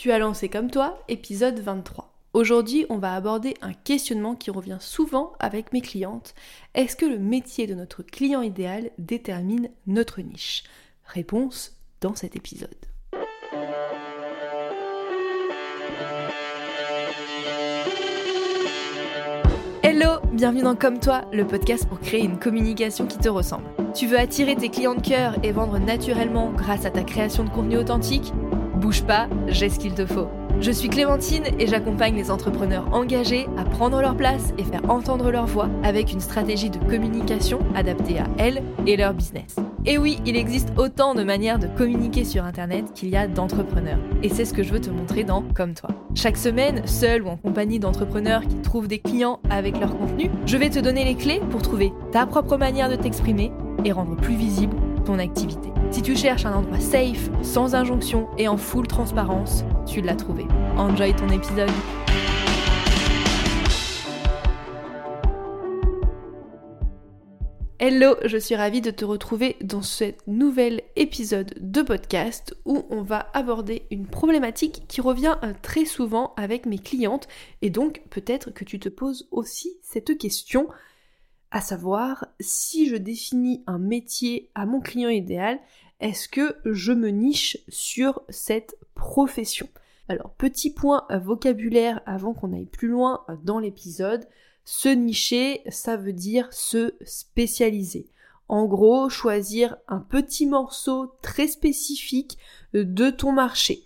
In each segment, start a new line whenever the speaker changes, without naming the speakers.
Tu as lancé comme toi, épisode 23. Aujourd'hui, on va aborder un questionnement qui revient souvent avec mes clientes. Est-ce que le métier de notre client idéal détermine notre niche? Réponse dans cet épisode. Hello, bienvenue dans Comme toi, le podcast pour créer une communication qui te ressemble. Tu veux attirer tes clients de cœur et vendre naturellement grâce à ta création de contenu authentique? Bouge pas, j'ai ce qu'il te faut. Je suis Clémentine et j'accompagne les entrepreneurs engagés à prendre leur place et faire entendre leur voix avec une stratégie de communication adaptée à elles et leur business. Et oui, il existe autant de manières de communiquer sur Internet qu'il y a d'entrepreneurs. Et c'est ce que je veux te montrer dans Comme toi. Chaque semaine, seul ou en compagnie d'entrepreneurs qui trouvent des clients avec leur contenu, je vais te donner les clés pour trouver ta propre manière de t'exprimer et rendre plus visible ton activité. Si tu cherches un endroit safe, sans injonction et en full transparence, tu l'as trouvé. Enjoy ton épisode. Hello, je suis ravie de te retrouver dans ce nouvel épisode de podcast où on va aborder une problématique qui revient euh, très souvent avec mes clientes et donc peut-être que tu te poses aussi cette question à savoir si je définis un métier à mon client idéal, est-ce que je me niche sur cette profession? Alors, petit point vocabulaire avant qu'on aille plus loin dans l'épisode. Se nicher, ça veut dire se spécialiser. En gros, choisir un petit morceau très spécifique de ton marché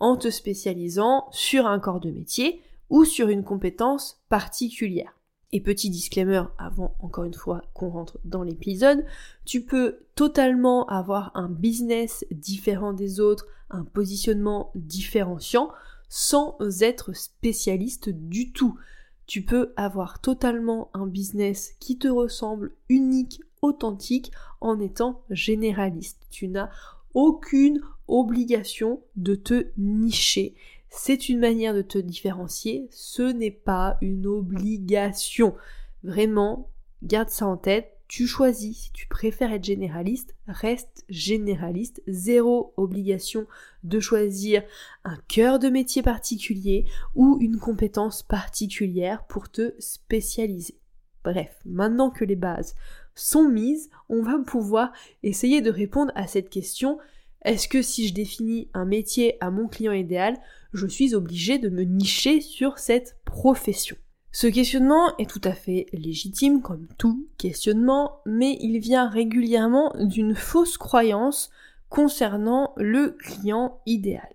en te spécialisant sur un corps de métier ou sur une compétence particulière. Et petit disclaimer avant encore une fois qu'on rentre dans l'épisode, tu peux totalement avoir un business différent des autres, un positionnement différenciant sans être spécialiste du tout. Tu peux avoir totalement un business qui te ressemble, unique, authentique, en étant généraliste. Tu n'as aucune obligation de te nicher c'est une manière de te différencier, ce n'est pas une obligation. Vraiment, garde ça en tête. Tu choisis, si tu préfères être généraliste, reste généraliste. Zéro obligation de choisir un cœur de métier particulier ou une compétence particulière pour te spécialiser. Bref, maintenant que les bases sont mises, on va pouvoir essayer de répondre à cette question est-ce que si je définis un métier à mon client idéal, je suis obligée de me nicher sur cette profession Ce questionnement est tout à fait légitime comme tout questionnement, mais il vient régulièrement d'une fausse croyance concernant le client idéal.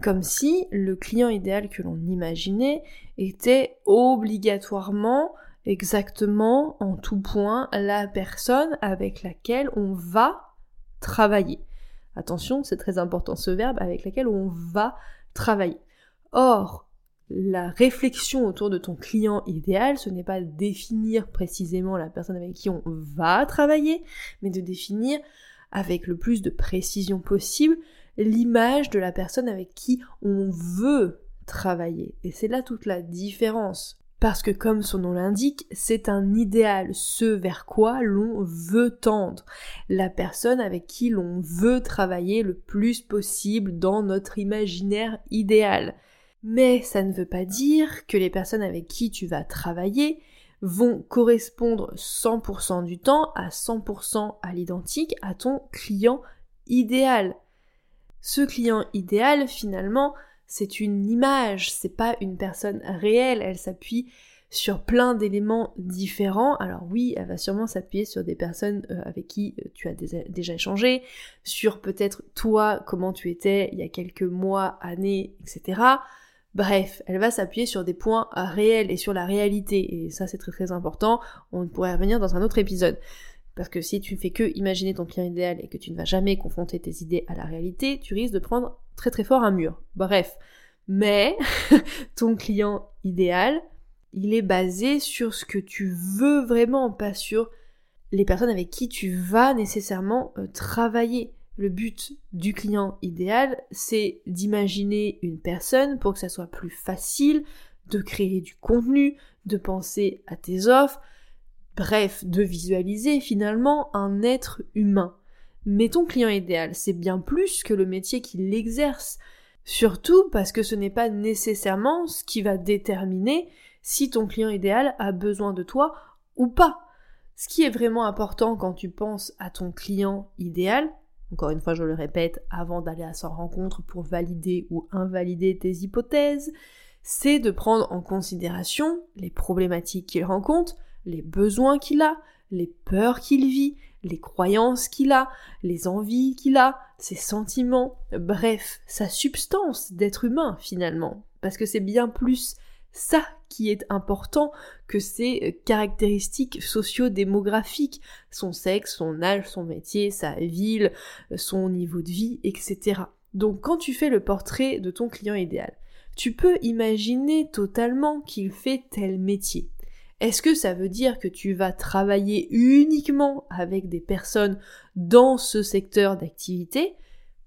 Comme si le client idéal que l'on imaginait était obligatoirement exactement en tout point la personne avec laquelle on va travailler. Attention, c'est très important ce verbe avec lequel on va travailler. Or, la réflexion autour de ton client idéal, ce n'est pas définir précisément la personne avec qui on va travailler, mais de définir avec le plus de précision possible l'image de la personne avec qui on veut travailler. Et c'est là toute la différence. Parce que comme son nom l'indique, c'est un idéal, ce vers quoi l'on veut tendre, la personne avec qui l'on veut travailler le plus possible dans notre imaginaire idéal. Mais ça ne veut pas dire que les personnes avec qui tu vas travailler vont correspondre 100% du temps à 100% à l'identique à ton client idéal. Ce client idéal, finalement, c'est une image, c'est pas une personne réelle, elle s'appuie sur plein d'éléments différents. Alors oui, elle va sûrement s'appuyer sur des personnes euh, avec qui euh, tu as déjà échangé, sur peut-être toi, comment tu étais il y a quelques mois, années, etc. Bref, elle va s'appuyer sur des points réels et sur la réalité, et ça c'est très très important, on pourrait revenir dans un autre épisode. Parce que si tu ne fais que imaginer ton client idéal et que tu ne vas jamais confronter tes idées à la réalité, tu risques de prendre très très fort un mur. Bref. Mais ton client idéal, il est basé sur ce que tu veux vraiment, pas sur les personnes avec qui tu vas nécessairement euh, travailler. Le but du client idéal, c'est d'imaginer une personne pour que ça soit plus facile de créer du contenu, de penser à tes offres, bref, de visualiser finalement un être humain. Mais ton client idéal, c'est bien plus que le métier qu'il exerce. Surtout parce que ce n'est pas nécessairement ce qui va déterminer si ton client idéal a besoin de toi ou pas. Ce qui est vraiment important quand tu penses à ton client idéal, encore une fois je le répète, avant d'aller à sa rencontre pour valider ou invalider tes hypothèses, c'est de prendre en considération les problématiques qu'il rencontre, les besoins qu'il a, les peurs qu'il vit, les croyances qu'il a, les envies qu'il a, ses sentiments, bref, sa substance d'être humain finalement. Parce que c'est bien plus ça qui est important que ses caractéristiques socio-démographiques, son sexe, son âge, son métier, sa ville, son niveau de vie, etc. Donc quand tu fais le portrait de ton client idéal, tu peux imaginer totalement qu'il fait tel métier. Est-ce que ça veut dire que tu vas travailler uniquement avec des personnes dans ce secteur d'activité?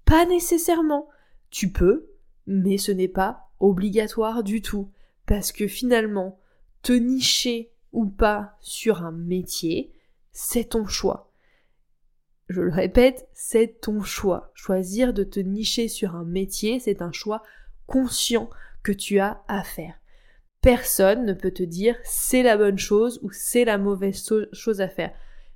Pas nécessairement. Tu peux, mais ce n'est pas obligatoire du tout. Parce que finalement, te nicher ou pas sur un métier, c'est ton choix. Je le répète, c'est ton choix. Choisir de te nicher sur un métier, c'est un choix conscient que tu as à faire personne ne peut te dire c'est la bonne chose ou c'est la mauvaise chose à faire.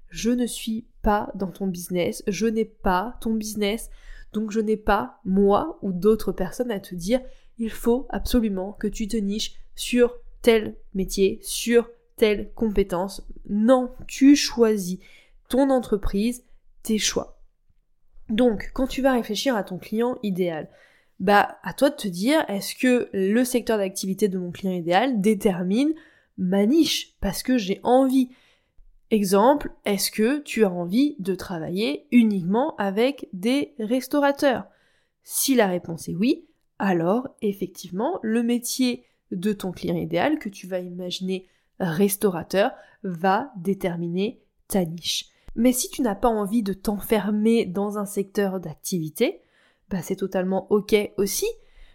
Je ne suis pas dans ton business, je n'ai pas ton business, donc je n'ai pas moi ou d'autres personnes à te dire il faut absolument que tu te niches sur tel métier, sur telle compétence. Non, tu choisis ton entreprise, tes choix. Donc, quand tu vas réfléchir à ton client idéal, bah à toi de te dire est-ce que le secteur d'activité de mon client idéal détermine ma niche? Parce que j'ai envie. Exemple, est-ce que tu as envie de travailler uniquement avec des restaurateurs? Si la réponse est oui, alors effectivement le métier de ton client idéal que tu vas imaginer restaurateur va déterminer ta niche. Mais si tu n'as pas envie de t'enfermer dans un secteur d'activité, bah c'est totalement ok aussi.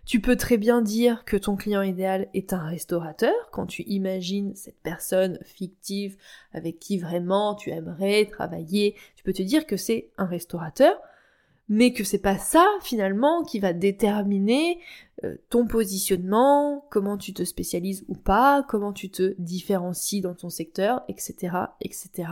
Tu peux très bien dire que ton client idéal est un restaurateur quand tu imagines cette personne fictive avec qui vraiment tu aimerais travailler. Tu peux te dire que c'est un restaurateur, mais que c'est pas ça finalement qui va déterminer euh, ton positionnement, comment tu te spécialises ou pas, comment tu te différencies dans ton secteur, etc., etc.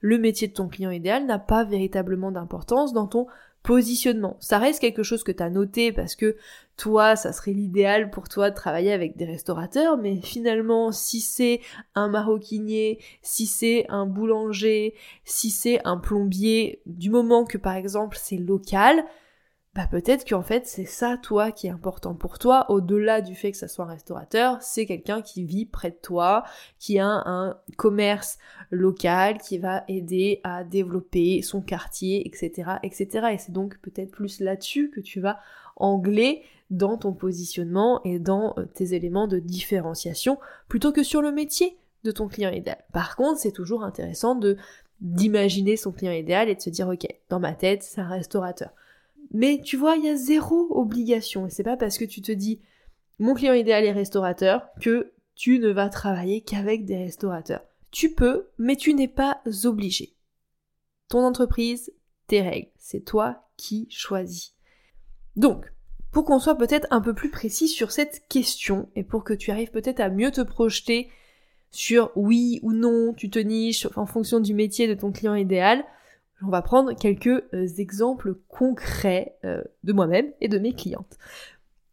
Le métier de ton client idéal n'a pas véritablement d'importance dans ton positionnement. Ça reste quelque chose que tu as noté parce que toi, ça serait l'idéal pour toi de travailler avec des restaurateurs, mais finalement, si c'est un maroquinier, si c'est un boulanger, si c'est un plombier, du moment que par exemple c'est local, bah peut-être qu'en fait c'est ça toi qui est important pour toi, au-delà du fait que ça soit un restaurateur, c'est quelqu'un qui vit près de toi, qui a un commerce local, qui va aider à développer son quartier, etc. etc. Et c'est donc peut-être plus là-dessus que tu vas angler dans ton positionnement et dans euh, tes éléments de différenciation, plutôt que sur le métier de ton client idéal. Par contre, c'est toujours intéressant de d'imaginer son client idéal et de se dire ok, dans ma tête, c'est un restaurateur mais tu vois, il y a zéro obligation. Et c'est pas parce que tu te dis mon client idéal est restaurateur que tu ne vas travailler qu'avec des restaurateurs. Tu peux, mais tu n'es pas obligé. Ton entreprise, tes règles, c'est toi qui choisis. Donc, pour qu'on soit peut-être un peu plus précis sur cette question et pour que tu arrives peut-être à mieux te projeter sur oui ou non, tu te niches en fonction du métier de ton client idéal, on va prendre quelques euh, exemples concrets euh, de moi-même et de mes clientes.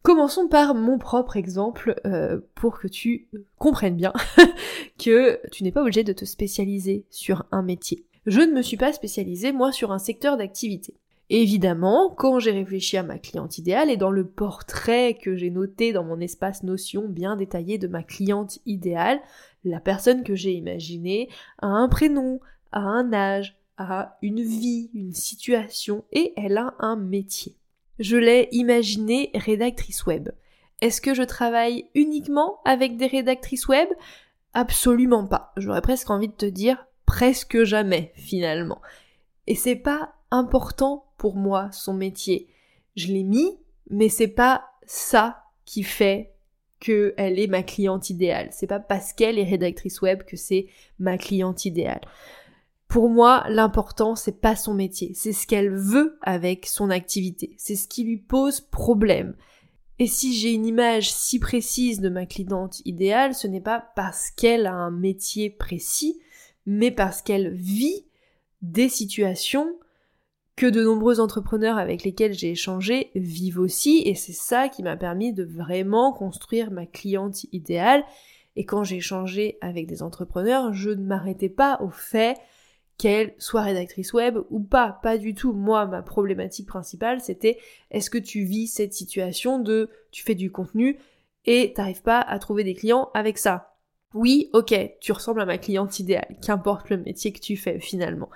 Commençons par mon propre exemple euh, pour que tu comprennes bien que tu n'es pas obligé de te spécialiser sur un métier. Je ne me suis pas spécialisée moi sur un secteur d'activité. Évidemment, quand j'ai réfléchi à ma cliente idéale et dans le portrait que j'ai noté dans mon espace notion bien détaillé de ma cliente idéale, la personne que j'ai imaginée a un prénom, a un âge, a une vie, une situation et elle a un métier. Je l'ai imaginée rédactrice web. Est-ce que je travaille uniquement avec des rédactrices web? Absolument pas. J'aurais presque envie de te dire presque jamais finalement. Et c'est pas important pour moi son métier. Je l'ai mis, mais c'est pas ça qui fait qu'elle est ma cliente idéale. C'est pas parce qu'elle est rédactrice web que c'est ma cliente idéale. Pour moi, l'important, c'est pas son métier, c'est ce qu'elle veut avec son activité, c'est ce qui lui pose problème. Et si j'ai une image si précise de ma cliente idéale, ce n'est pas parce qu'elle a un métier précis, mais parce qu'elle vit des situations que de nombreux entrepreneurs avec lesquels j'ai échangé vivent aussi, et c'est ça qui m'a permis de vraiment construire ma cliente idéale. Et quand j'ai échangé avec des entrepreneurs, je ne m'arrêtais pas au fait qu'elle soit rédactrice web ou pas, pas du tout. Moi, ma problématique principale, c'était est-ce que tu vis cette situation de tu fais du contenu et t'arrives pas à trouver des clients avec ça? Oui, ok, tu ressembles à ma cliente idéale, qu'importe le métier que tu fais finalement.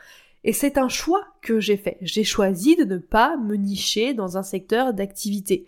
Et c'est un choix que j'ai fait. J'ai choisi de ne pas me nicher dans un secteur d'activité.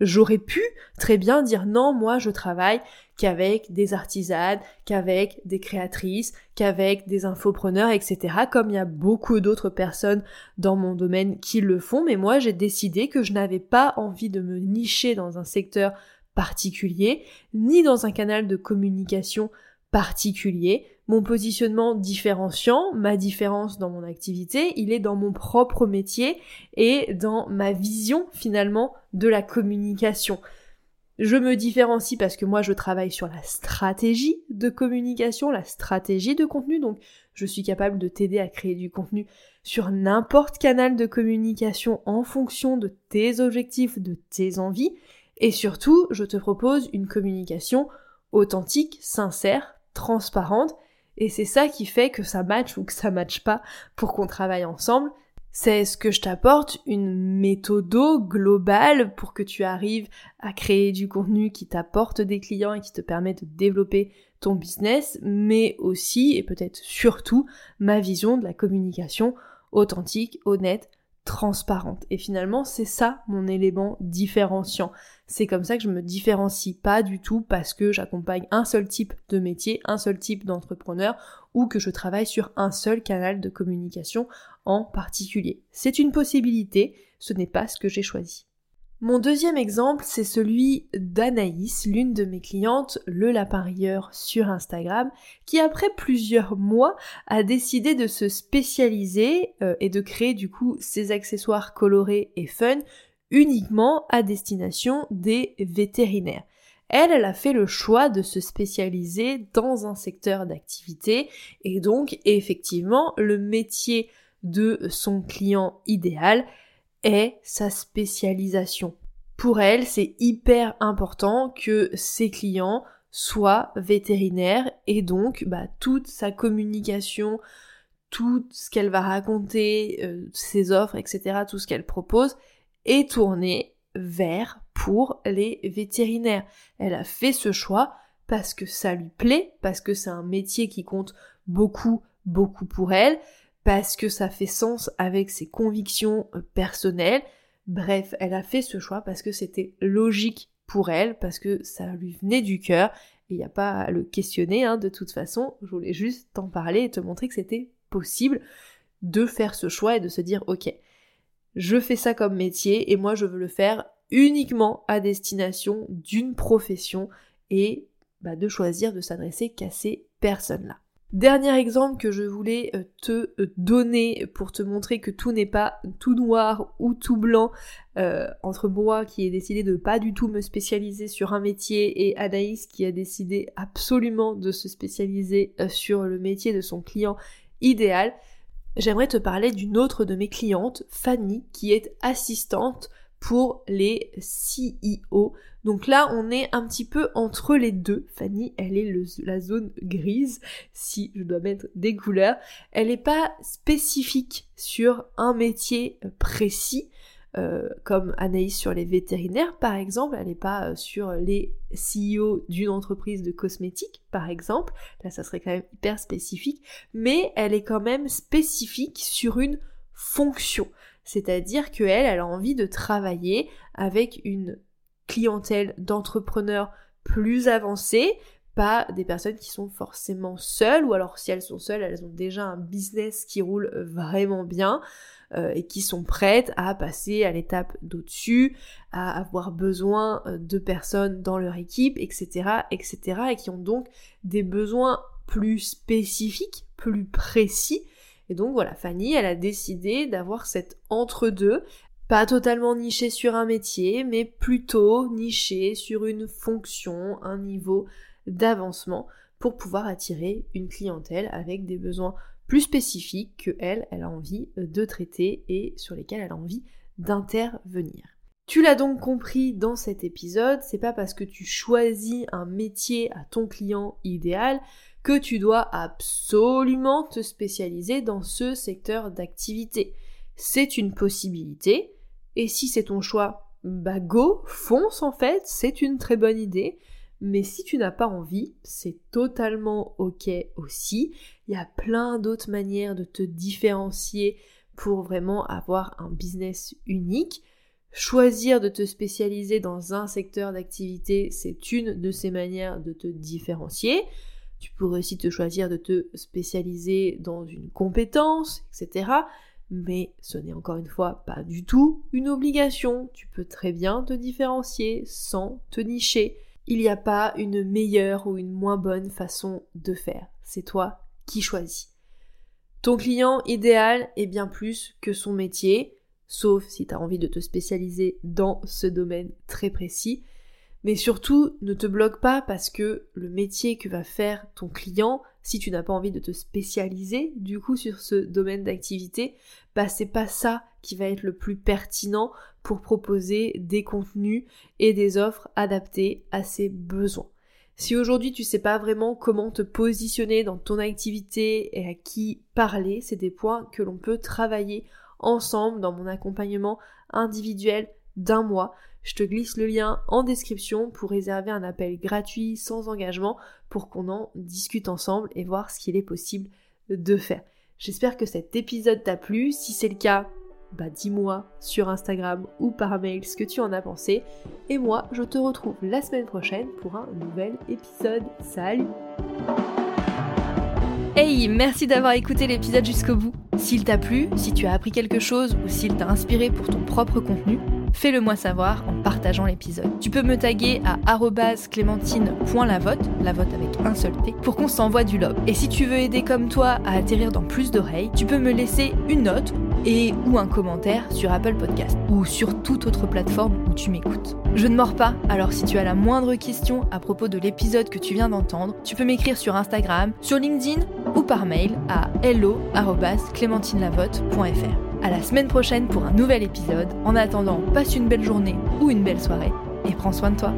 J'aurais pu très bien dire non, moi je travaille qu'avec des artisanes, qu'avec des créatrices, qu'avec des infopreneurs, etc. Comme il y a beaucoup d'autres personnes dans mon domaine qui le font, mais moi j'ai décidé que je n'avais pas envie de me nicher dans un secteur particulier, ni dans un canal de communication particulier. Mon positionnement différenciant, ma différence dans mon activité, il est dans mon propre métier et dans ma vision finalement de la communication. Je me différencie parce que moi je travaille sur la stratégie de communication, la stratégie de contenu, donc je suis capable de t'aider à créer du contenu sur n'importe canal de communication en fonction de tes objectifs, de tes envies, et surtout je te propose une communication authentique, sincère, transparente, et c'est ça qui fait que ça match ou que ça matche pas pour qu'on travaille ensemble, c'est ce que je t'apporte une méthode globale pour que tu arrives à créer du contenu qui t'apporte des clients et qui te permet de développer ton business, mais aussi et peut-être surtout ma vision de la communication authentique, honnête, transparente. Et finalement, c'est ça mon élément différenciant. C'est comme ça que je me différencie pas du tout parce que j'accompagne un seul type de métier, un seul type d'entrepreneur ou que je travaille sur un seul canal de communication en particulier. C'est une possibilité, ce n'est pas ce que j'ai choisi. Mon deuxième exemple, c'est celui d'Anaïs, l'une de mes clientes, le laparieur sur Instagram, qui après plusieurs mois a décidé de se spécialiser euh, et de créer du coup ses accessoires colorés et fun uniquement à destination des vétérinaires. Elle, elle a fait le choix de se spécialiser dans un secteur d'activité et donc effectivement le métier de son client idéal est sa spécialisation. Pour elle, c'est hyper important que ses clients soient vétérinaires et donc bah, toute sa communication, tout ce qu'elle va raconter, euh, ses offres, etc., tout ce qu'elle propose est tourné vers pour les vétérinaires. Elle a fait ce choix parce que ça lui plaît, parce que c'est un métier qui compte beaucoup, beaucoup pour elle, parce que ça fait sens avec ses convictions euh, personnelles. Bref, elle a fait ce choix parce que c'était logique pour elle, parce que ça lui venait du cœur. Il n'y a pas à le questionner, hein, de toute façon. Je voulais juste t'en parler et te montrer que c'était possible de faire ce choix et de se dire, ok, je fais ça comme métier et moi je veux le faire uniquement à destination d'une profession et bah, de choisir de s'adresser qu'à ces personnes-là. Dernier exemple que je voulais euh, te euh, donner pour te montrer que tout n'est pas tout noir ou tout blanc euh, entre moi qui ai décidé de pas du tout me spécialiser sur un métier et Anaïs qui a décidé absolument de se spécialiser sur le métier de son client idéal. J'aimerais te parler d'une autre de mes clientes, Fanny, qui est assistante pour les CEO. Donc là, on est un petit peu entre les deux. Fanny, elle est la zone grise, si je dois mettre des couleurs. Elle n'est pas spécifique sur un métier précis. Euh, comme Anaïs sur les vétérinaires par exemple, elle n'est pas euh, sur les CEO d'une entreprise de cosmétiques par exemple, là ça serait quand même hyper spécifique, mais elle est quand même spécifique sur une fonction. C'est-à-dire qu'elle, elle a envie de travailler avec une clientèle d'entrepreneurs plus avancés, pas des personnes qui sont forcément seules, ou alors si elles sont seules, elles ont déjà un business qui roule vraiment bien euh, et qui sont prêtes à passer à l'étape d'au-dessus, à avoir besoin euh, de personnes dans leur équipe, etc., etc., et qui ont donc des besoins plus spécifiques, plus précis, et donc voilà, Fanny, elle a décidé d'avoir cet entre-deux. Pas totalement niché sur un métier, mais plutôt niché sur une fonction, un niveau d'avancement pour pouvoir attirer une clientèle avec des besoins plus spécifiques que elle, elle a envie de traiter et sur lesquels elle a envie d'intervenir. Tu l'as donc compris dans cet épisode, c'est pas parce que tu choisis un métier à ton client idéal que tu dois absolument te spécialiser dans ce secteur d'activité. C'est une possibilité, et si c'est ton choix, bah go, fonce en fait, c'est une très bonne idée. Mais si tu n'as pas envie, c'est totalement ok aussi. Il y a plein d'autres manières de te différencier pour vraiment avoir un business unique. Choisir de te spécialiser dans un secteur d'activité, c'est une de ces manières de te différencier. Tu pourrais aussi te choisir de te spécialiser dans une compétence, etc. Mais ce n'est encore une fois pas du tout une obligation. Tu peux très bien te différencier sans te nicher. Il n'y a pas une meilleure ou une moins bonne façon de faire. C'est toi qui choisis. Ton client idéal est bien plus que son métier, sauf si tu as envie de te spécialiser dans ce domaine très précis. Mais surtout, ne te bloque pas parce que le métier que va faire ton client, si tu n'as pas envie de te spécialiser du coup sur ce domaine d'activité, bah c'est pas ça qui va être le plus pertinent pour proposer des contenus et des offres adaptées à ses besoins. Si aujourd'hui tu sais pas vraiment comment te positionner dans ton activité et à qui parler, c'est des points que l'on peut travailler ensemble dans mon accompagnement individuel d'un mois. Je te glisse le lien en description pour réserver un appel gratuit sans engagement pour qu'on en discute ensemble et voir ce qu'il est possible de faire. J'espère que cet épisode t'a plu. Si c'est le cas, bah dis-moi sur Instagram ou par mail ce que tu en as pensé. Et moi, je te retrouve la semaine prochaine pour un nouvel épisode. Salut Hey, merci d'avoir écouté l'épisode jusqu'au bout. S'il t'a plu, si tu as appris quelque chose ou s'il t'a inspiré pour ton propre contenu, fais-le moi savoir en partageant l'épisode. Tu peux me taguer à clémentine.lavote, la vote avec un seul T, pour qu'on s'envoie du love. Et si tu veux aider comme toi à atterrir dans plus d'oreilles, tu peux me laisser une note et ou un commentaire sur Apple Podcast ou sur toute autre plateforme où tu m'écoutes. Je ne mords pas, alors si tu as la moindre question à propos de l'épisode que tu viens d'entendre, tu peux m'écrire sur Instagram, sur LinkedIn ou par mail à hello@clémentinelavote.fr. À la semaine prochaine pour un nouvel épisode. En attendant, passe une belle journée ou une belle soirée et prends soin de toi.